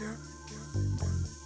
Yeah, yeah, yeah.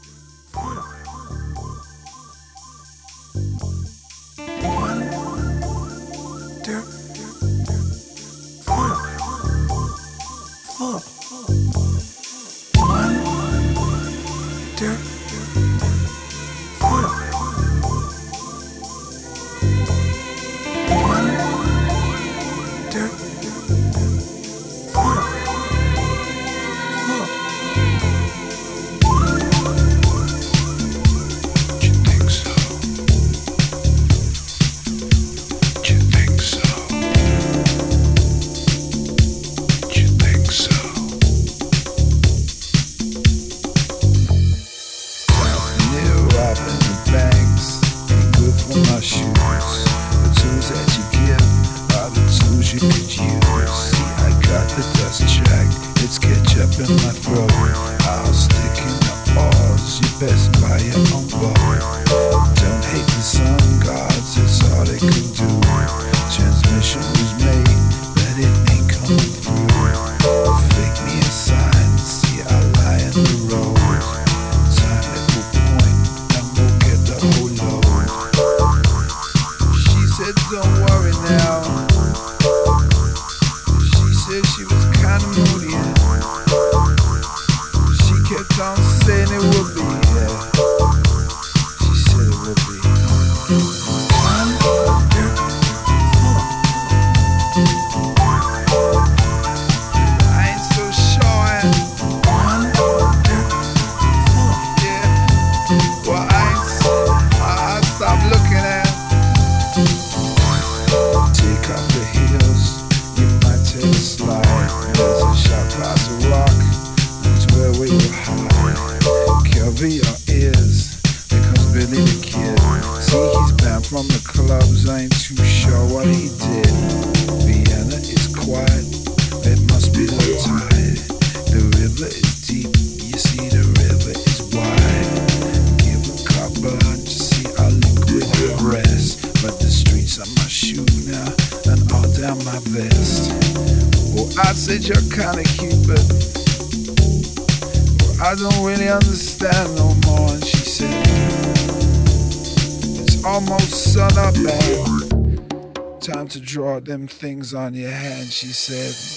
On your hand, she said.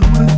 to it.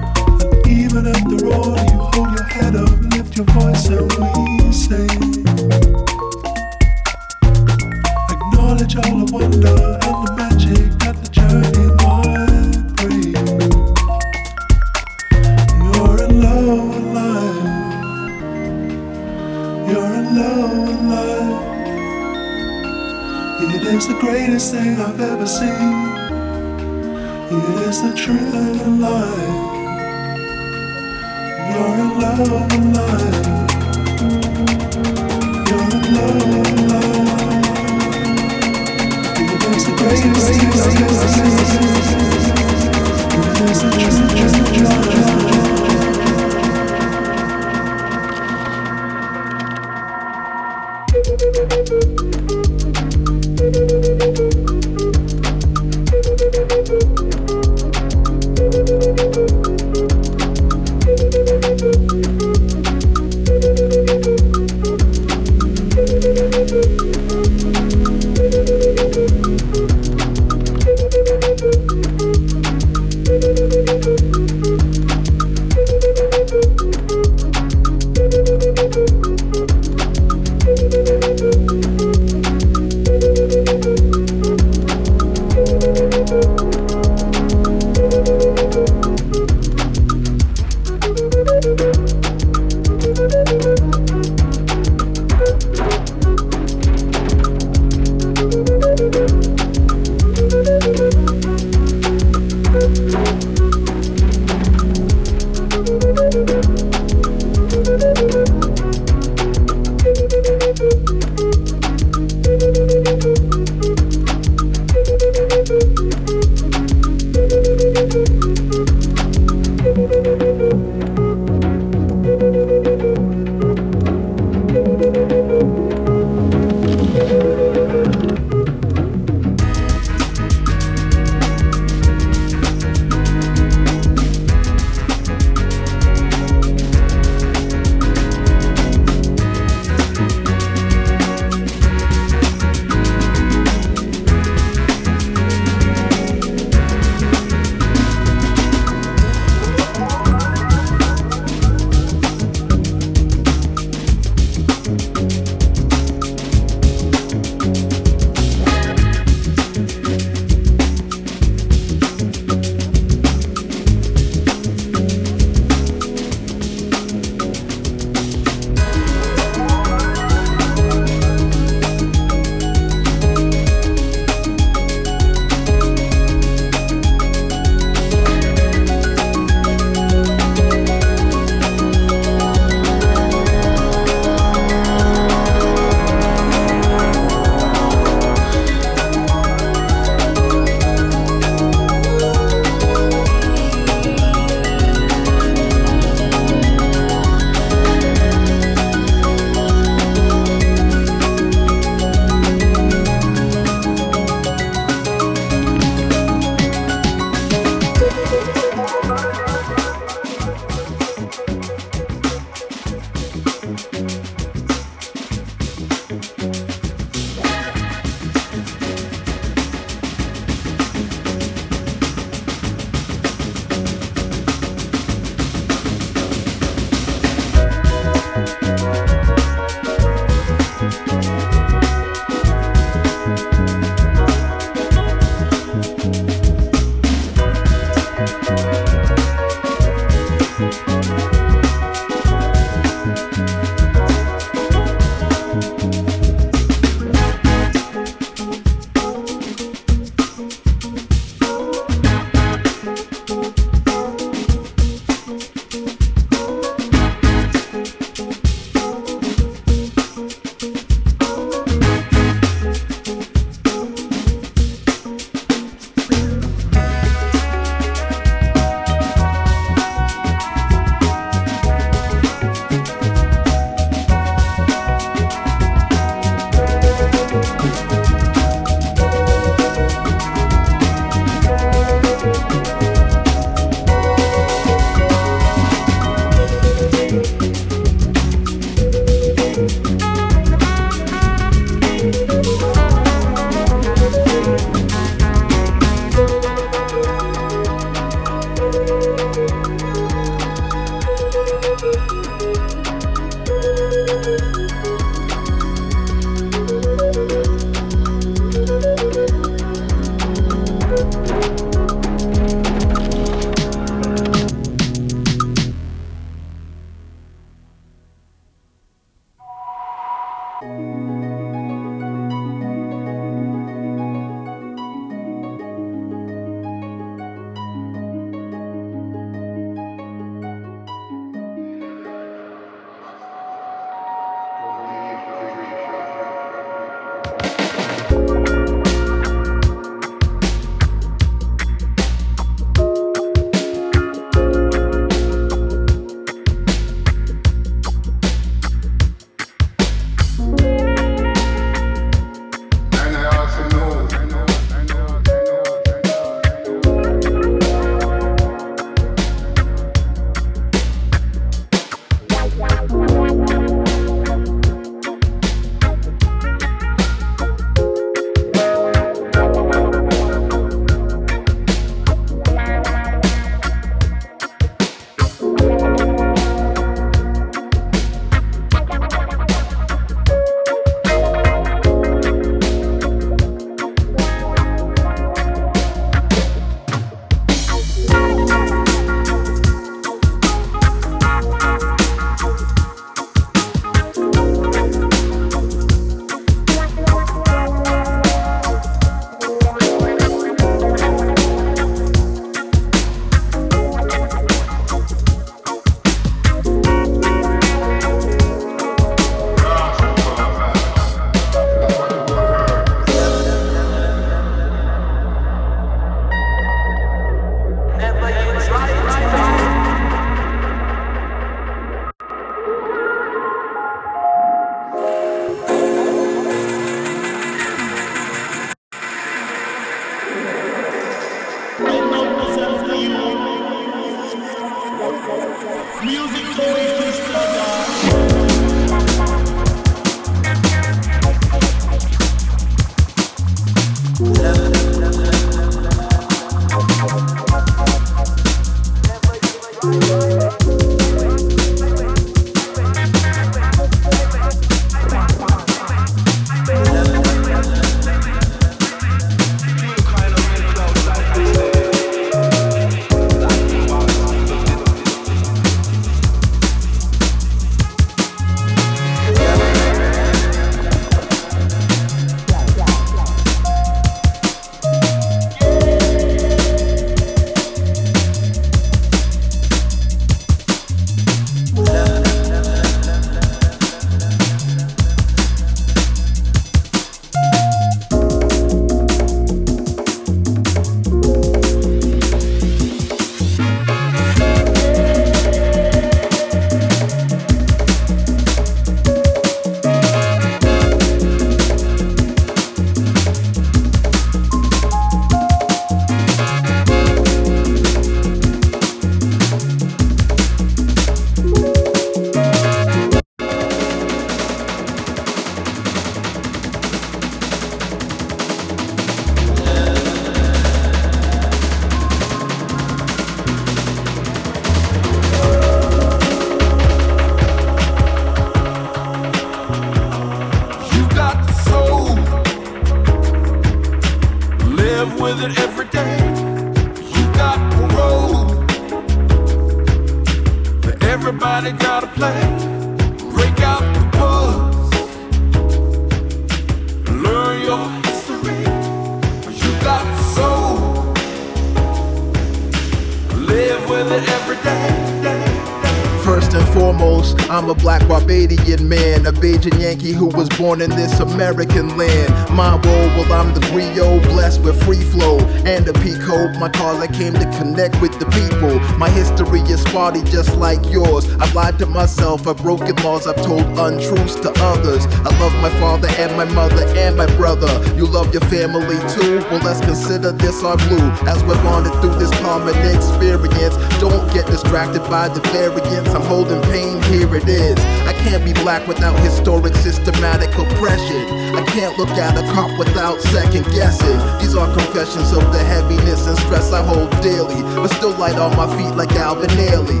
Born in this American land. My role, well, I'm the griot, blessed with free flow and a peacoat. My cause, I came to connect with the people. My history is spotty, just like yours. I've lied to myself, I've broken laws, I've told untruths to others. I love my father and my mother and my brother. You love your family too? Well, let's consider this our blue. As we're bonded through this common experience, don't get distracted by the variance. I'm holding pain, here it is. I can't be black without historic systematic oppression. I can't look at a cop without second guessing. These are confessions of the heaviness and stress I hold daily, but still light on my feet like Alvin Ailey.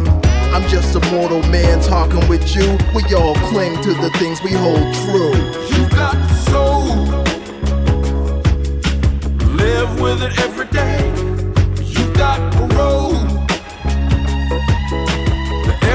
I'm just a mortal man talking with you. We all cling to the things we hold true. You got the soul, live with it every day. You got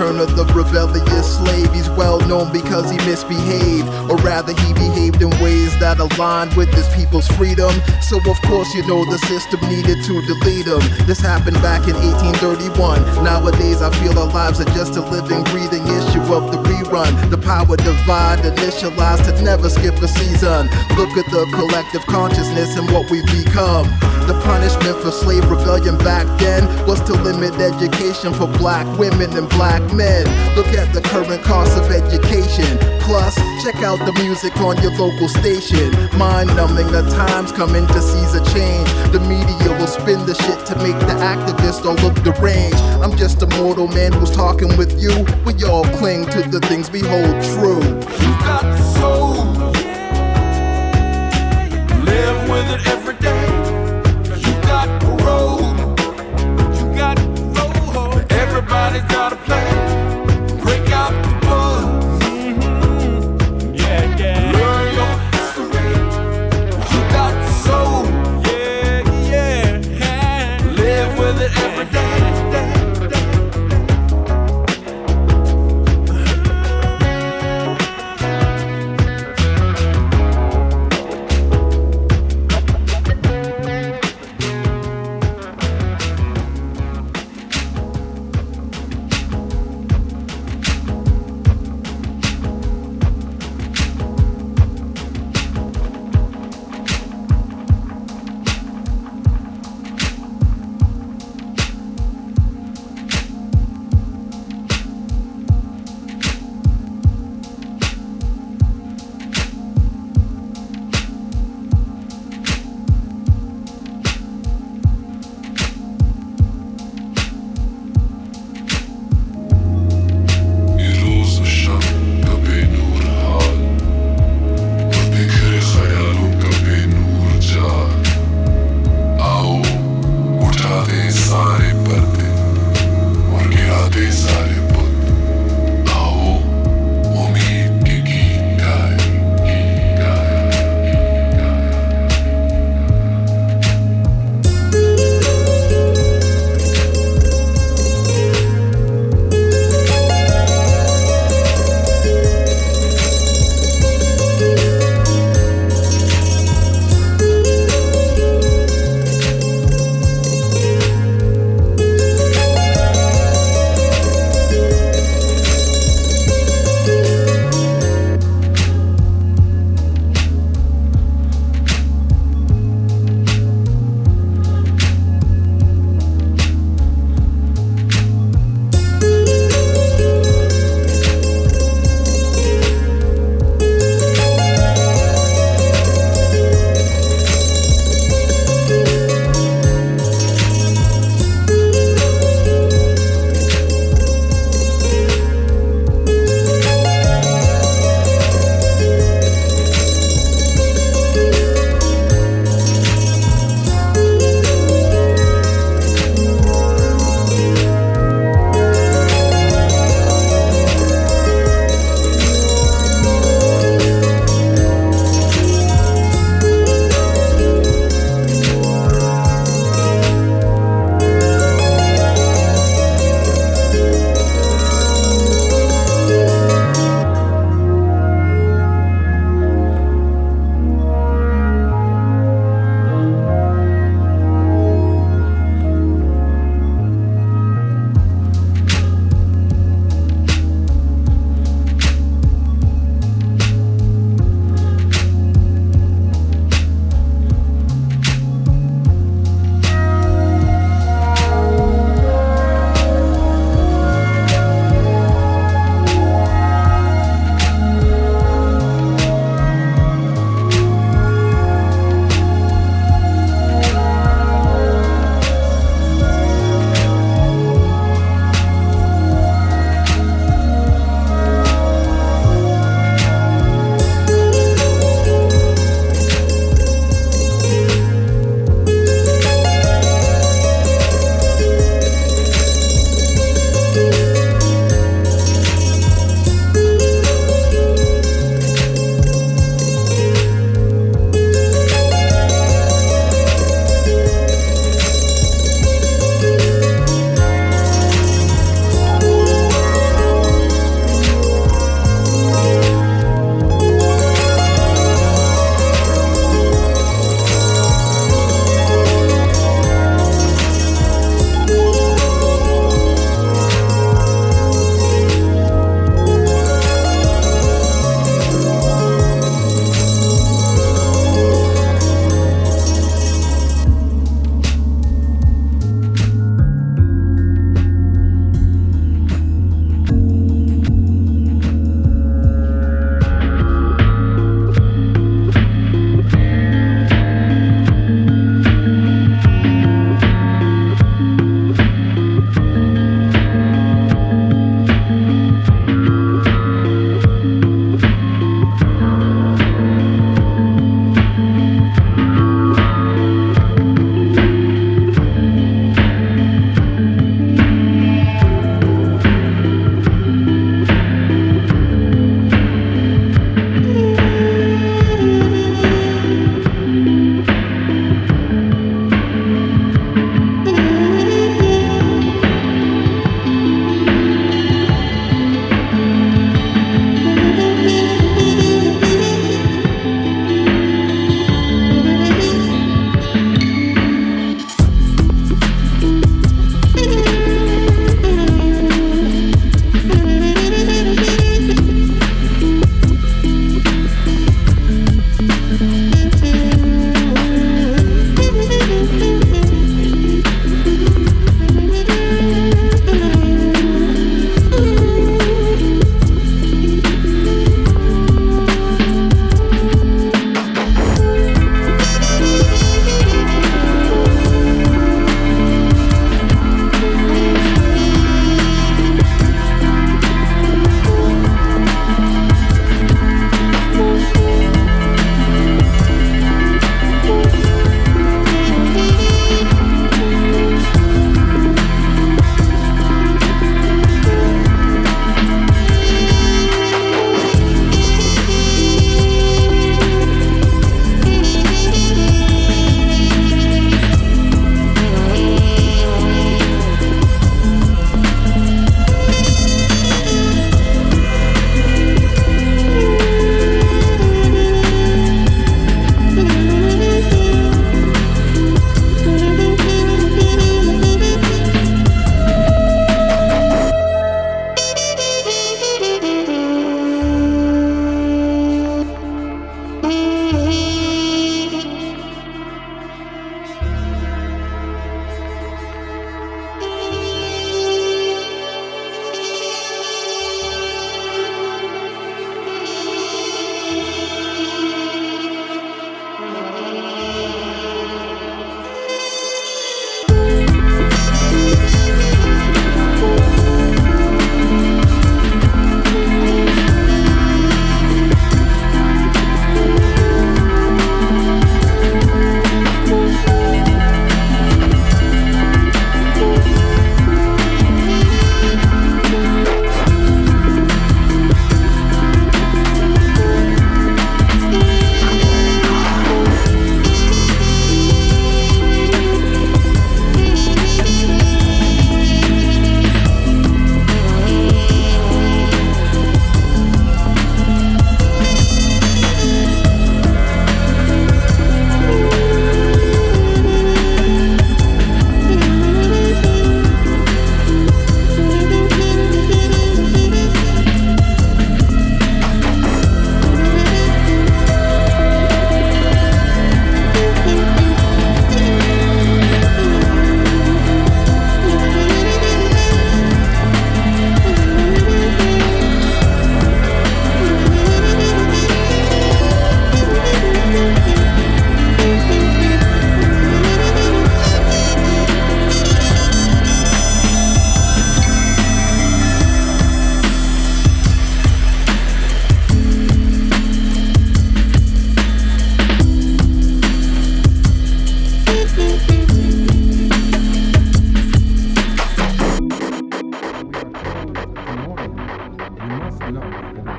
rebellious slave. He's well known because he misbehaved, or rather, he behaved in ways that aligned with his people's freedom. So, of course, you know the system needed to delete him. This happened back in 1831. Nowadays, I feel our lives are just a living, breathing issue of the rerun. The power divide initialized to never skip a season. Look at the collective consciousness and what we've become. The punishment for slave rebellion back then was to limit education for black women and black men. Look at the current cost of education. Plus, check out the music on your local station. Mind numbing, the times coming to seize a change. The media will spin the shit to make the activists all look deranged. I'm just a mortal man who's talking with you. We all cling to the things we hold true. You got the soul.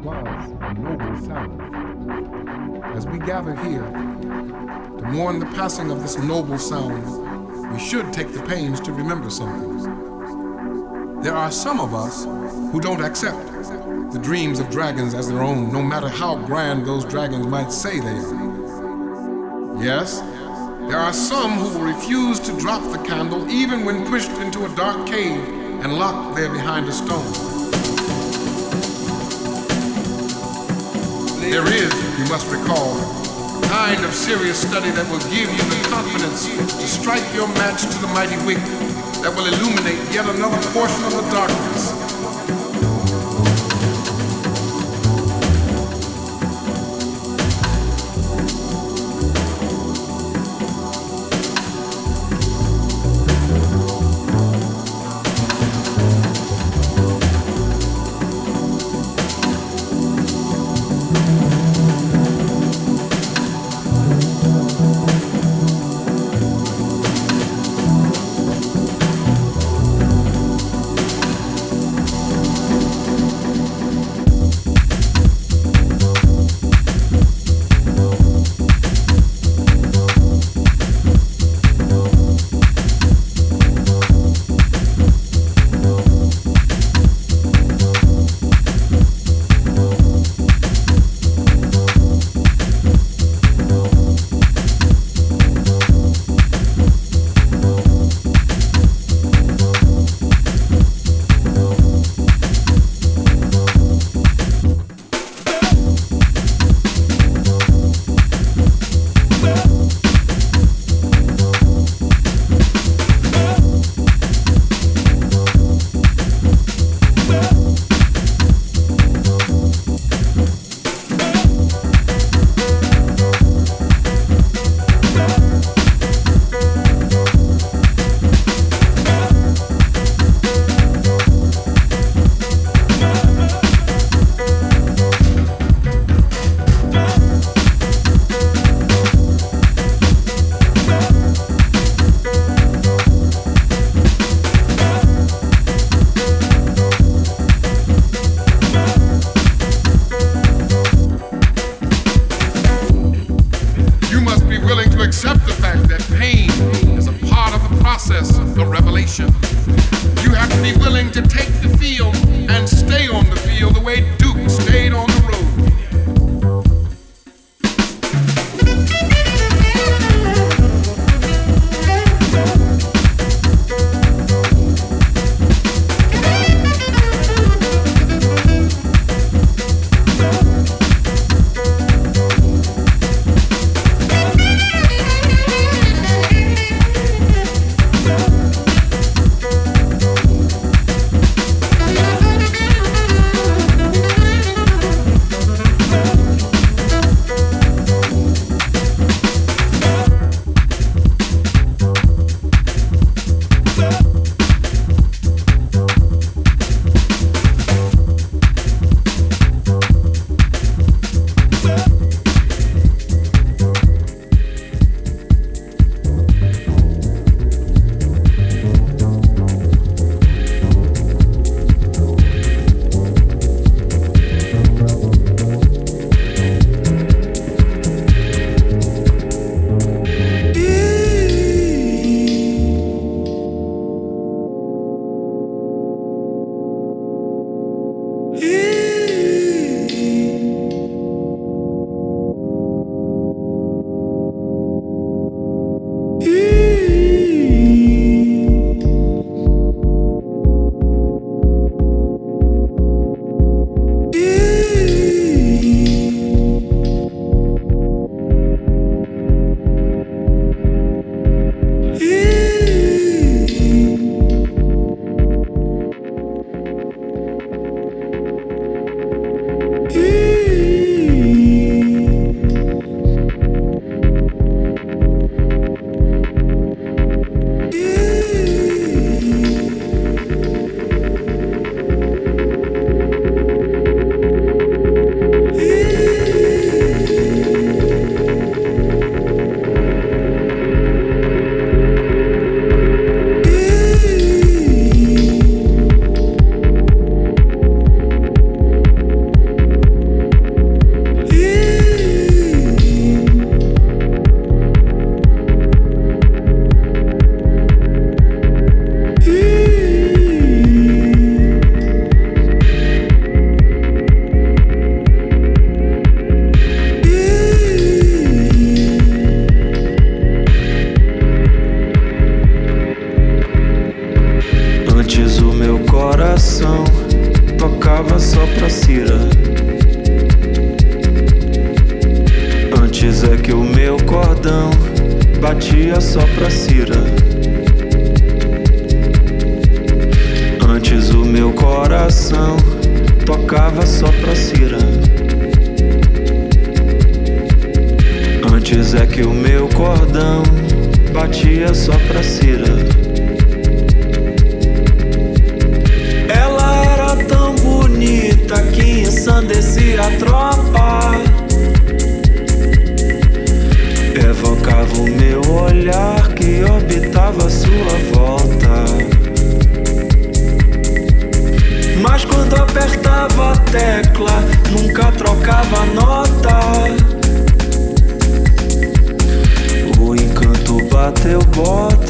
was a noble sound. As we gather here to mourn the passing of this noble sound, we should take the pains to remember something. There are some of us who don't accept the dreams of dragons as their own, no matter how grand those dragons might say they are. Yes, there are some who will refuse to drop the candle even when pushed into a dark cave and locked there behind a stone. There is, you must recall, a kind of serious study that will give you the confidence to strike your match to the mighty wick that will illuminate yet another portion of the darkness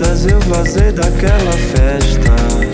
botas, eu vazei daquela festa.